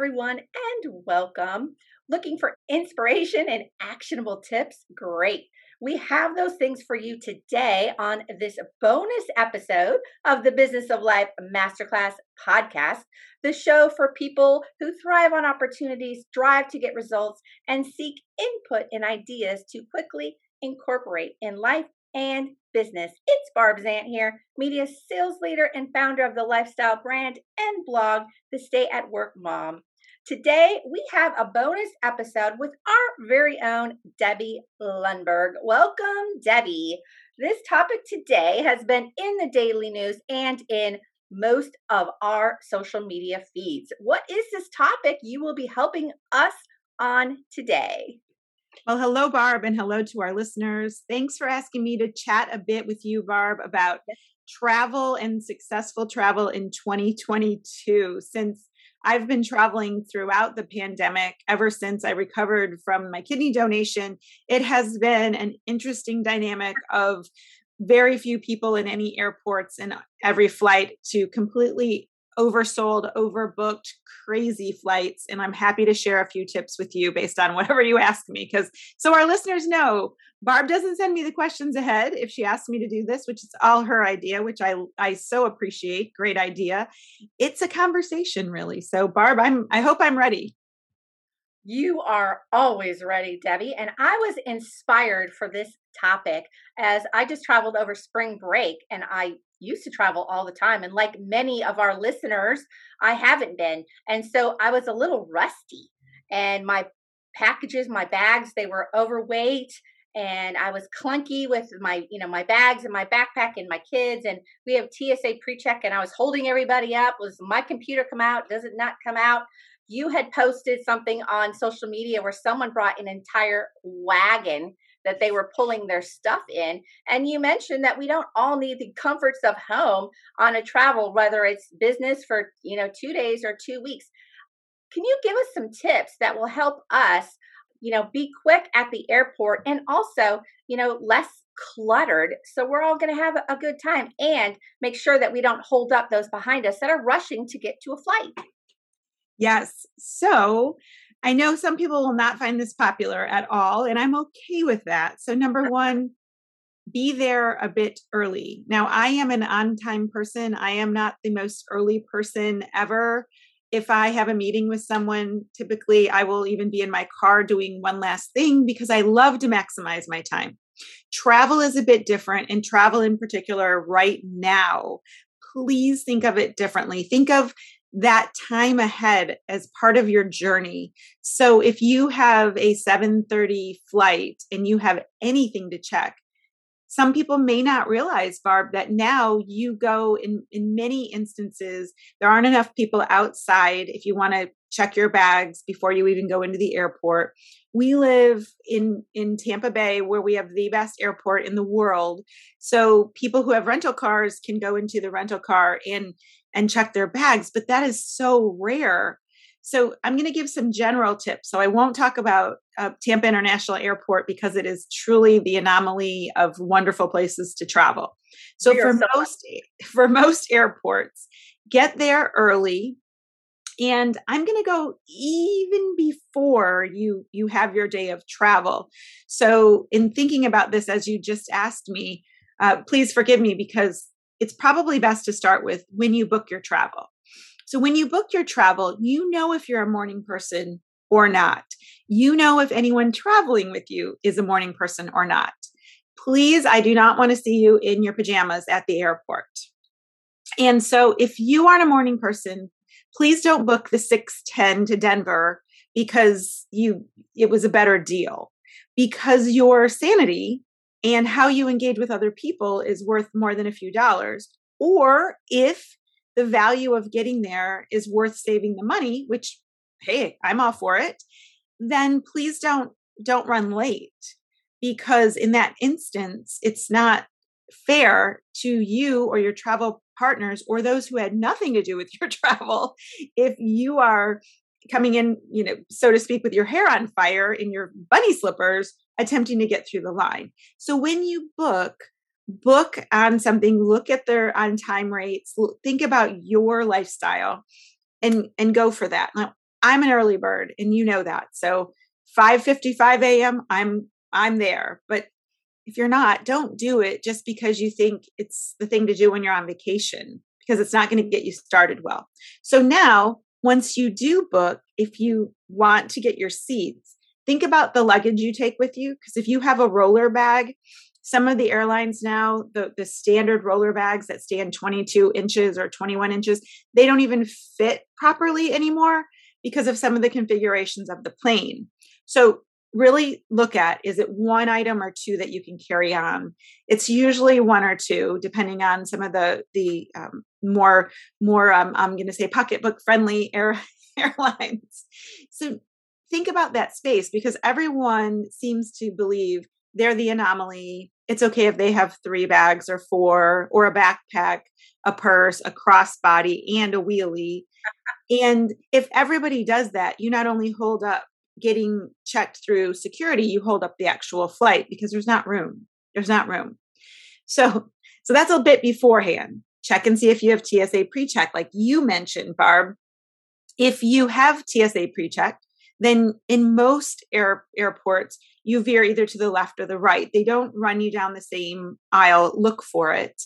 everyone, and welcome. Looking for inspiration and actionable tips? Great. We have those things for you today on this bonus episode of the Business of Life Masterclass podcast, the show for people who thrive on opportunities, drive to get results, and seek input and ideas to quickly incorporate in life and business. It's Barb Zant here, media sales leader and founder of the lifestyle brand and blog, The Stay at Work Mom. Today, we have a bonus episode with our very own Debbie Lundberg. Welcome, Debbie. This topic today has been in the daily news and in most of our social media feeds. What is this topic you will be helping us on today? Well, hello, Barb, and hello to our listeners. Thanks for asking me to chat a bit with you, Barb, about travel and successful travel in 2022. Since I've been traveling throughout the pandemic ever since I recovered from my kidney donation, it has been an interesting dynamic of very few people in any airports and every flight to completely oversold, overbooked, crazy flights. And I'm happy to share a few tips with you based on whatever you ask me. Because so our listeners know Barb doesn't send me the questions ahead if she asks me to do this, which is all her idea, which I I so appreciate. Great idea. It's a conversation, really. So Barb, I'm I hope I'm ready. You are always ready, Debbie. And I was inspired for this topic as I just traveled over spring break and I used to travel all the time. And like many of our listeners, I haven't been. And so I was a little rusty. And my packages, my bags, they were overweight and I was clunky with my, you know, my bags and my backpack and my kids. And we have TSA pre-check, and I was holding everybody up. Was my computer come out? Does it not come out? You had posted something on social media where someone brought an entire wagon that they were pulling their stuff in. And you mentioned that we don't all need the comforts of home on a travel, whether it's business for, you know, two days or two weeks. Can you give us some tips that will help us, you know, be quick at the airport and also, you know, less cluttered so we're all going to have a good time and make sure that we don't hold up those behind us that are rushing to get to a flight. Yes. So I know some people will not find this popular at all, and I'm okay with that. So, number one, be there a bit early. Now, I am an on time person. I am not the most early person ever. If I have a meeting with someone, typically I will even be in my car doing one last thing because I love to maximize my time. Travel is a bit different, and travel in particular right now. Please think of it differently. Think of that time ahead as part of your journey. So if you have a 7:30 flight and you have anything to check, some people may not realize barb that now you go in in many instances there aren't enough people outside if you want to check your bags before you even go into the airport we live in in Tampa Bay where we have the best airport in the world so people who have rental cars can go into the rental car and and check their bags but that is so rare. So i'm going to give some general tips. So i won't talk about uh, tampa international airport because it is truly the anomaly of wonderful places to travel. So for so most for most airports get there early and i'm going to go even before you you have your day of travel. So in thinking about this as you just asked me uh, please forgive me because it's probably best to start with when you book your travel. So, when you book your travel, you know if you're a morning person or not. You know if anyone traveling with you is a morning person or not. Please, I do not want to see you in your pajamas at the airport. And so, if you aren't a morning person, please don't book the 610 to Denver because you it was a better deal because your sanity and how you engage with other people is worth more than a few dollars. Or if the value of getting there is worth saving the money which hey i'm all for it then please don't don't run late. Because in that instance it's not fair to you or your travel partners or those who had nothing to do with your travel if you are coming in you know so to speak with your hair on fire in your bunny slippers attempting to get through the line. So when you book, book on something, look at their on time rates, think about your lifestyle and and go for that. Now, I'm an early bird and you know that. So 5:55 a.m. I'm I'm there. But if you're not, don't do it just because you think it's the thing to do when you're on vacation because it's not going to get you started well. So now, once you do book, if you want to get your seats, think about the luggage you take with you because if you have a roller bag, some of the airlines now, the, the standard roller bags that stand 22 inches or 21 inches, they don't even fit properly anymore because of some of the configurations of the plane. So really look at is it one item or two that you can carry on? It's usually one or two depending on some of the the um, more more um, i'm going to say pocketbook friendly air, airlines. So think about that space because everyone seems to believe they're the anomaly. It's okay if they have three bags or four or a backpack a purse a crossbody and a wheelie. And if everybody does that you not only hold up getting checked through security, you hold up the actual flight because there's not room. There's not room. So, so that's a bit beforehand. Check and see if you have TSA pre-check, like you mentioned, Barb. If you have TSA pre-check, then in most air, airports, you veer either to the left or the right. They don't run you down the same aisle, look for it.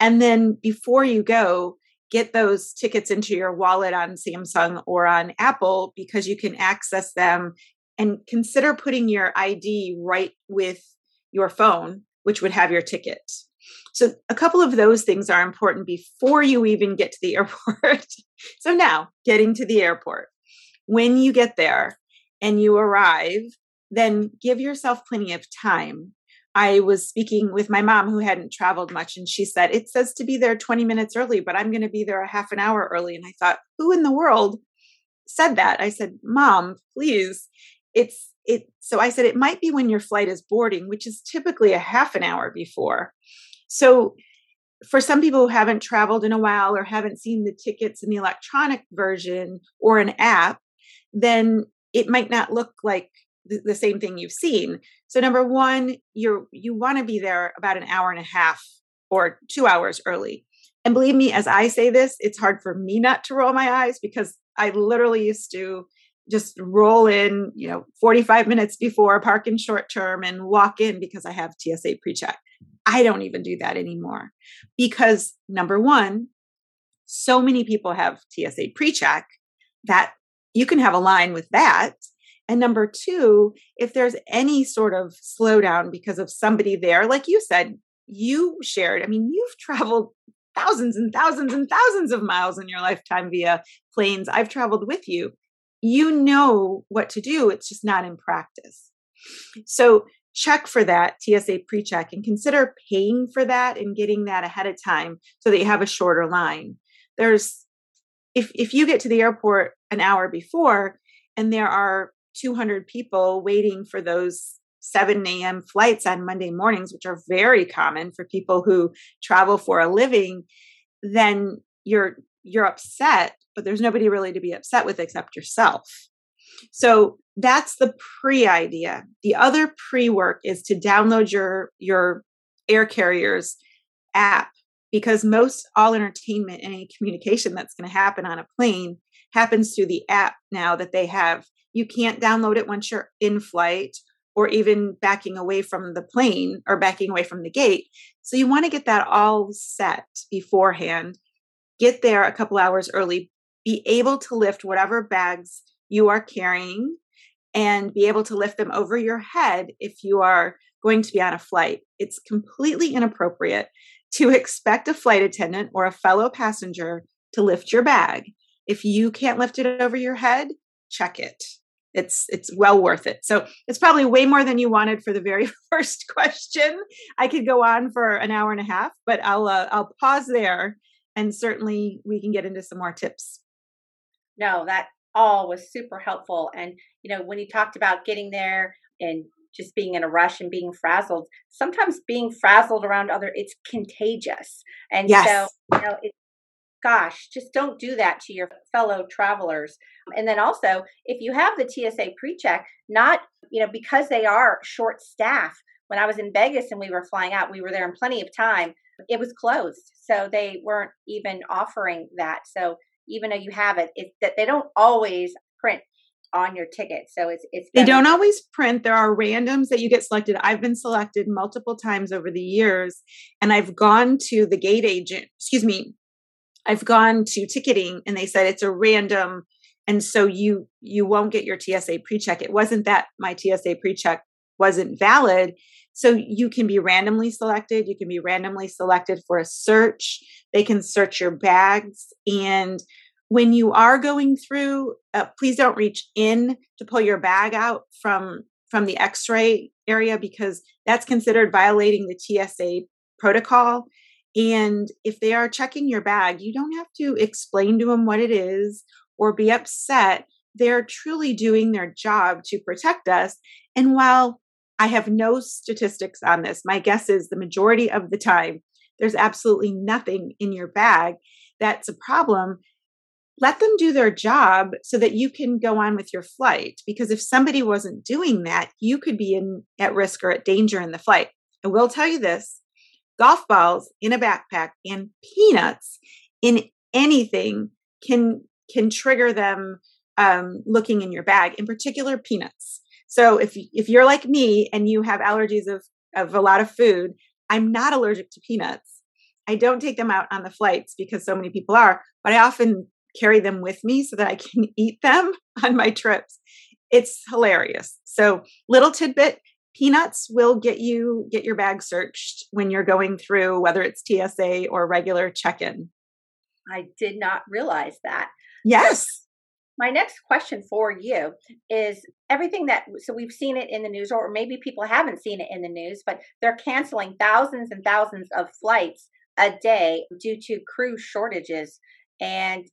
And then before you go, get those tickets into your wallet on Samsung or on Apple because you can access them and consider putting your ID right with your phone, which would have your ticket. So, a couple of those things are important before you even get to the airport. so, now getting to the airport, when you get there and you arrive, then give yourself plenty of time I was speaking with my mom who hadn't traveled much, and she said, It says to be there 20 minutes early, but I'm going to be there a half an hour early. And I thought, Who in the world said that? I said, Mom, please. It's it. So I said, It might be when your flight is boarding, which is typically a half an hour before. So for some people who haven't traveled in a while or haven't seen the tickets in the electronic version or an app, then it might not look like the, same thing you've seen. So number one, you're you want to be there about an hour and a half or two hours early. And believe me, as I say this, it's hard for me not to roll my eyes because I literally used to just roll in, you know, 45 minutes before park in short term and walk in because I have TSA pre-check. I don't even do that anymore because number one, so many people have TSA pre-check that you can have a line with that and number two, if there's any sort of slowdown because of somebody there, like you said, you shared, I mean, you've traveled thousands and thousands and thousands of miles in your lifetime via planes. I've traveled with you. You know what to do, it's just not in practice. So check for that TSA pre check and consider paying for that and getting that ahead of time so that you have a shorter line. There's if if you get to the airport an hour before and there are 200 people waiting for those 7 a.m. flights on Monday mornings, which are very common for people who travel for a living, then you're you're upset, but there's nobody really to be upset with except yourself. So that's the pre idea. The other pre work is to download your your air carrier's app because most all entertainment and any communication that's going to happen on a plane happens through the app now that they have you can't download it once you're in flight or even backing away from the plane or backing away from the gate. So you want to get that all set beforehand. Get there a couple hours early, be able to lift whatever bags you are carrying and be able to lift them over your head if you are going to be on a flight. It's completely inappropriate to expect a flight attendant or a fellow passenger to lift your bag. If you can't lift it over your head, check it it's it's well worth it. So it's probably way more than you wanted for the very first question. I could go on for an hour and a half, but I'll uh, I'll pause there, and certainly we can get into some more tips. No, that all was super helpful. And you know, when you talked about getting there and just being in a rush and being frazzled, sometimes being frazzled around other, it's contagious. And yes. so, you know, it, gosh, just don't do that to your fellow travelers. And then also, if you have the TSA pre-check, not, you know, because they are short staff. When I was in Vegas and we were flying out, we were there in plenty of time. It was closed. So they weren't even offering that. So even though you have it, it's that they don't always print on your ticket. So it's it's they don't always print. There are randoms that you get selected. I've been selected multiple times over the years, and I've gone to the gate agent. Excuse me, I've gone to ticketing, and they said it's a random, and so you you won't get your TSA pre-check. It wasn't that my TSA pre-check wasn't valid. So you can be randomly selected. You can be randomly selected for a search. They can search your bags and when you are going through uh, please don't reach in to pull your bag out from from the x-ray area because that's considered violating the tsa protocol and if they are checking your bag you don't have to explain to them what it is or be upset. They're truly doing their job to protect us. And while i have no statistics on this my guess is the majority of the time there's absolutely nothing in your bag that's a problem. Let them do their job so that you can go on with your flight because if somebody wasn't doing that you could be in at risk or at danger in the flight. I will tell you this golf balls in a backpack and peanuts in anything can can trigger them um, looking in your bag in particular peanuts so if if you're like me and you have allergies of of a lot of food i'm not allergic to peanuts i don't take them out on the flights because so many people are but i often carry them with me so that I can eat them on my trips. It's hilarious. So, little tidbit peanuts will get you get your bag searched when you're going through whether it's TSA or regular check-in. I did not realize that. Yes. My next question for you is everything that so we've seen it in the news or maybe people haven't seen it in the news but they're canceling thousands and thousands of flights a day due to crew shortages and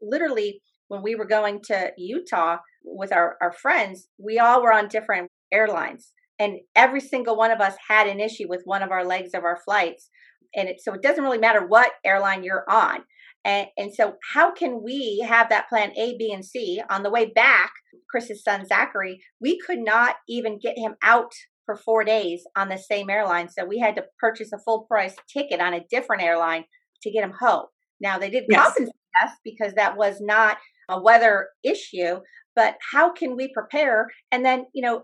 literally when we were going to Utah with our, our friends, we all were on different airlines. And every single one of us had an issue with one of our legs of our flights. And it, so it doesn't really matter what airline you're on. And, and so, how can we have that plan A, B, and C on the way back? Chris's son, Zachary, we could not even get him out for four days on the same airline. So, we had to purchase a full price ticket on a different airline to get him home. Now, they did yes. compensate us because that was not a weather issue, but how can we prepare? And then, you know,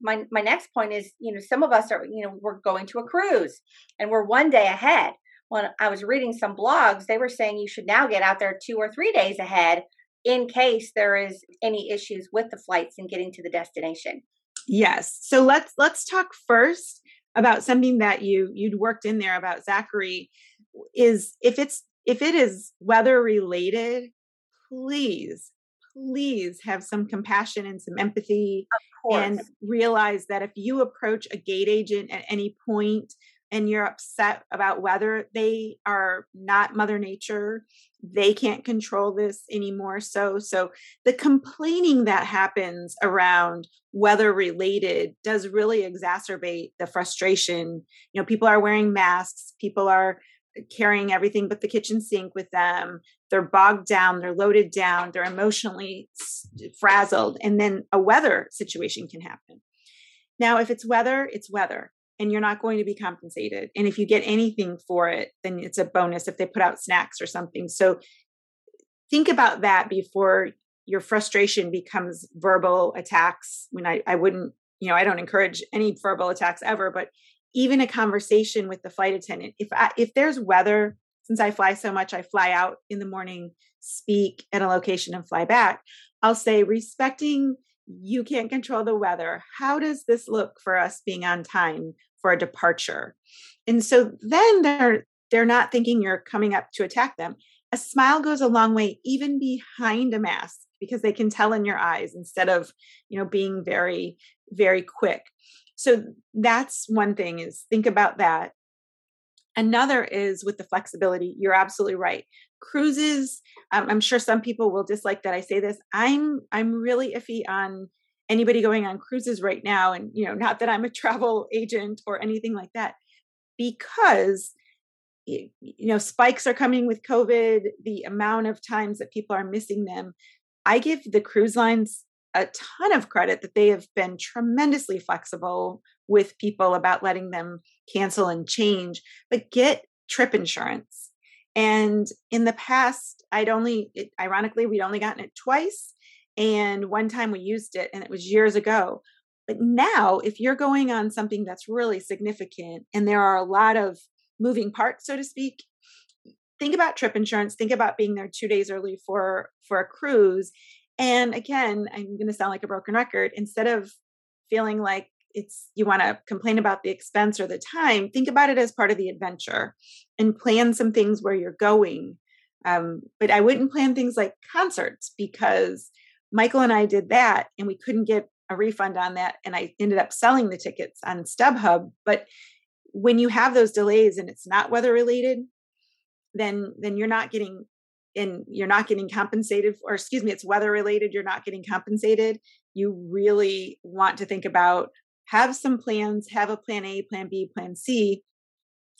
my my next point is, you know, some of us are, you know, we're going to a cruise and we're one day ahead. When I was reading some blogs, they were saying you should now get out there two or three days ahead in case there is any issues with the flights and getting to the destination. Yes. So let's let's talk first about something that you you'd worked in there about Zachary is if it's if it is weather related, please, please have some compassion and some empathy and realize that if you approach a gate agent at any point and you're upset about whether they are not Mother Nature. They can't control this anymore. So, so the complaining that happens around weather related does really exacerbate the frustration. You know, people are wearing masks, people are carrying everything but the kitchen sink with them. They're bogged down, they're loaded down, they're emotionally frazzled, and then a weather situation can happen. Now, if it's weather, it's weather, and you're not going to be compensated. And if you get anything for it, then it's a bonus if they put out snacks or something. So think about that before your frustration becomes verbal attacks. When I, I wouldn't, you know, I don't encourage any verbal attacks ever, but even a conversation with the flight attendant if I, if there's weather since i fly so much i fly out in the morning speak at a location and fly back. I'll say respecting you can't control the weather. How does this look for us being on time for a departure? And so then they're they're not thinking you're coming up to attack them. A smile goes a long way even behind a mask because they can tell in your eyes instead of you know being very very quick. So that's one thing is think about that another is with the flexibility you're absolutely right. Cruises um, i'm sure some people will dislike that i say this i'm i'm really iffy on anybody going on cruises right now and you know not that i'm a travel agent or anything like that because you know spikes are coming with covid the amount of times that people are missing them. I give the cruise lines a ton of credit that they have been tremendously flexible with people about letting them cancel and change, but get trip insurance. And in the past, I'd only, it, ironically, we'd only gotten it twice. And one time we used it and it was years ago. But now, if you're going on something that's really significant and there are a lot of moving parts, so to speak, think about trip insurance, think about being there two days early for for a cruise. And again, I'm going to sound like a broken record. Instead of feeling like it's you want to complain about the expense or the time, think about it as part of the adventure and plan some things where you're going. Um, but I wouldn't plan things like concerts because Michael and I did that and we couldn't get a refund on that. And I ended up selling the tickets on StubHub. But when you have those delays and it's not weather related, then then you're not getting and you're not getting compensated or excuse me it's weather related you're not getting compensated you really want to think about have some plans have a plan a plan b plan c.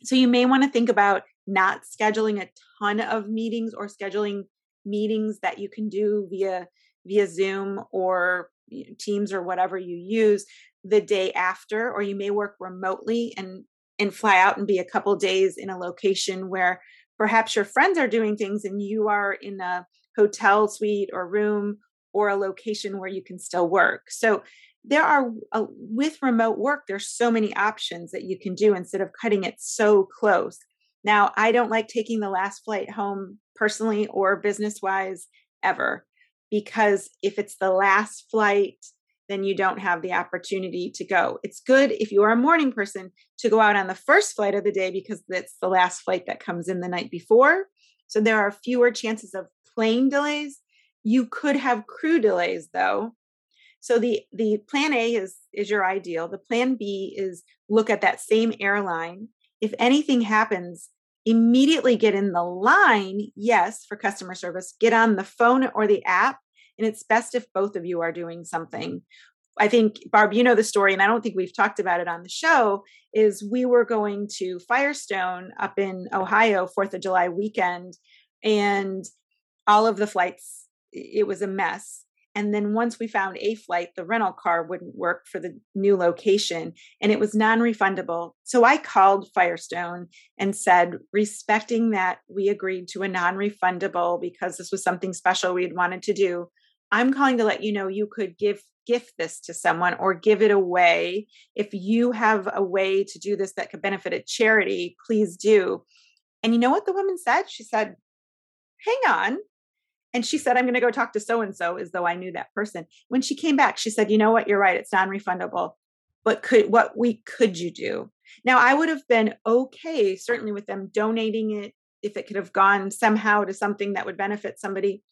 So you may want to think about not scheduling a ton of meetings or scheduling meetings that you can do via via zoom or teams or whatever you use the day after or you may work remotely and and fly out and be a couple days in a location where perhaps your friends are doing things and you are in a hotel suite or room or a location where you can still work. So there are uh, with remote work there's so many options that you can do instead of cutting it so close now i don't like taking the last flight home personally or business wise ever because if it's the last flight then you don't have the opportunity to go. It's good if you are a morning person to go out on the first flight of the day because it's the last flight that comes in the night before. So there are fewer chances of plane delays. You could have crew delays though. So the the plan A is is your ideal. The plan B is look at that same airline. If anything happens, immediately get in the line, yes, for customer service. Get on the phone or the app and it's best if both of you are doing something. I think, Barb, you know the story, and I don't think we've talked about it on the show. Is we were going to Firestone up in Ohio, Fourth of July weekend, and all of the flights, it was a mess. And then once we found a flight, the rental car wouldn't work for the new location and it was non refundable. So I called Firestone and said, respecting that we agreed to a non refundable because this was something special we had wanted to do, I'm calling to let you know you could give gift this to someone or give it away. If you have a way to do this that could benefit a charity, please do. And you know what the woman said? She said, Hang on. And she said, I'm going to go talk to so and so as though I knew that person. When she came back, she said, You know what? You're right. It's non refundable. But could what we could you do? Now, I would have been okay, certainly with them donating it if it could have gone somehow to something that would benefit somebody.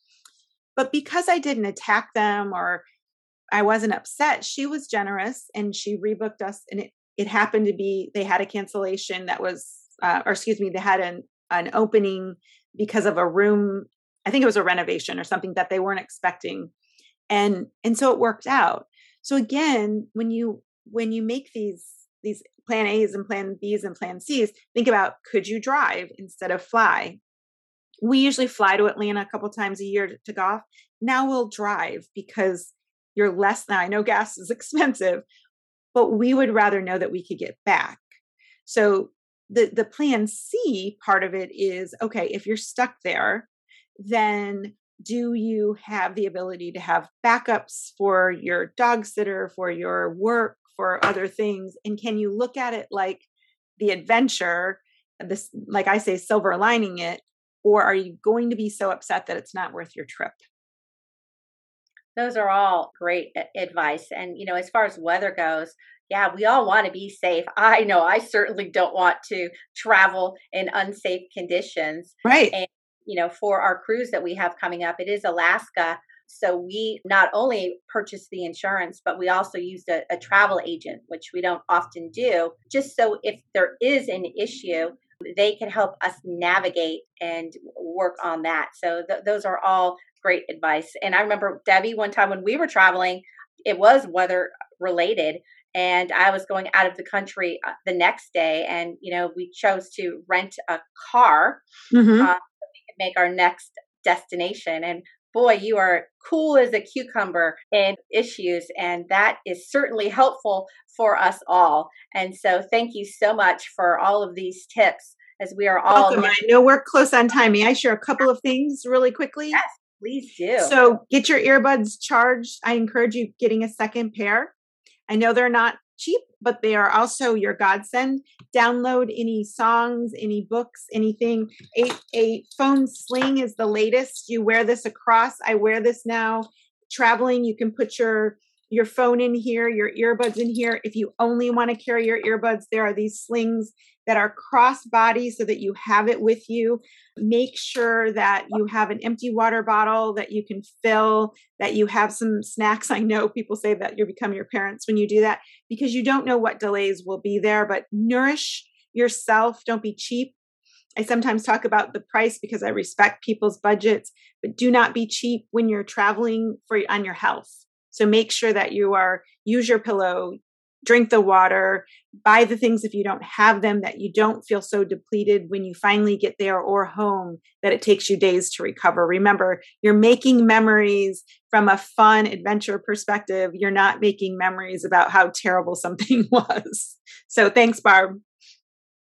But because I didn't attack them or I wasn't upset, she was generous and she rebooked us. And it, it happened to be they had a cancellation that was, uh, or excuse me, they had an, an opening because of a room. I think it was a renovation or something that they weren't expecting. And and so it worked out. So again, when you when you make these these plan A's and plan B's and plan C's, think about could you drive instead of fly? we usually fly to Atlanta a couple times a year to, to golf. Now we'll drive because you're less now. I know gas is expensive, but we would rather know that we could get back. So the the plan C part of it is okay, if you're stuck there, then do you have the ability to have backups for your dog sitter, for your work, for other things? And can you look at it like the adventure, this like I say, silver lining it, or are you going to be so upset that it's not worth your trip? Those are all great advice. And, you know, as far as weather goes, yeah, we all want to be safe. I know I certainly don't want to travel in unsafe conditions. Right. And, you know, for our cruise that we have coming up, it is Alaska. So we not only purchased the insurance, but we also used a, a travel agent, which we don't often do, just so if there is an issue, they can help us navigate and work on that. So th- those are all great advice. And I remember Debbie one time when we were traveling, it was weather related and I was going out of the country uh, the next day and you know we chose to rent a car mm-hmm. uh, so we could make our next destination and boy, you are cool as a cucumber in issues. And that is certainly helpful for us all. And so thank you so much for all of these tips as we are all. Welcome. I know we're close on time. May I share a couple of things really quickly? Yes. Please do. So get your earbuds charged. I encourage you getting a second pair. I know they're not cheap, but they are also your godsend. Download any songs, any books, anything. A, a phone sling is the latest. You wear this across. I wear this now. Traveling, you can put your your phone in here, your earbuds in here. If you only want to carry your earbuds, there are these slings that are cross body so that you have it with you. Make sure that you have an empty water bottle that you can fill, that you have some snacks. I know people say that you become your parents when you do that because you don't know what delays will be there, but nourish yourself. Don't be cheap. I sometimes talk about the price because I respect people's budgets, but do not be cheap when you're traveling for on your health so make sure that you are use your pillow, drink the water, buy the things if you don't have them that you don't feel so depleted when you finally get there or home that it takes you days to recover. Remember, you're making memories from a fun adventure perspective. You're not making memories about how terrible something was. So thanks, Barb.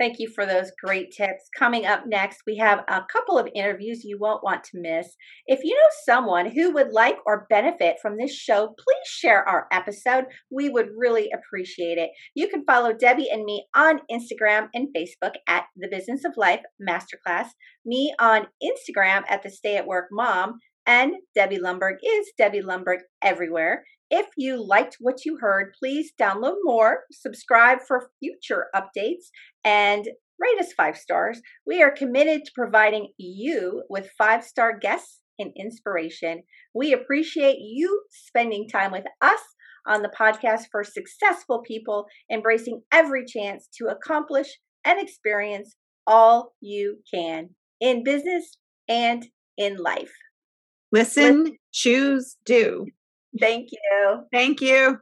Thank you for those great tips. Coming up next, we have a couple of interviews you won't want to miss. If you know someone who would like or benefit from this show, please share our episode. We would really appreciate it. You can follow Debbie and me on Instagram and Facebook at the Business of Life Masterclass, me on Instagram at the Stay at Work Mom, and Debbie Lundberg is Debbie Lundberg everywhere. If you liked what you heard, please download more, subscribe for future updates, and rate us five stars. We are committed to providing you with five star guests and inspiration. We appreciate you spending time with us on the podcast for successful people, embracing every chance to accomplish and experience all you can in business and in life. Listen, With- choose, do. Thank you. Thank you.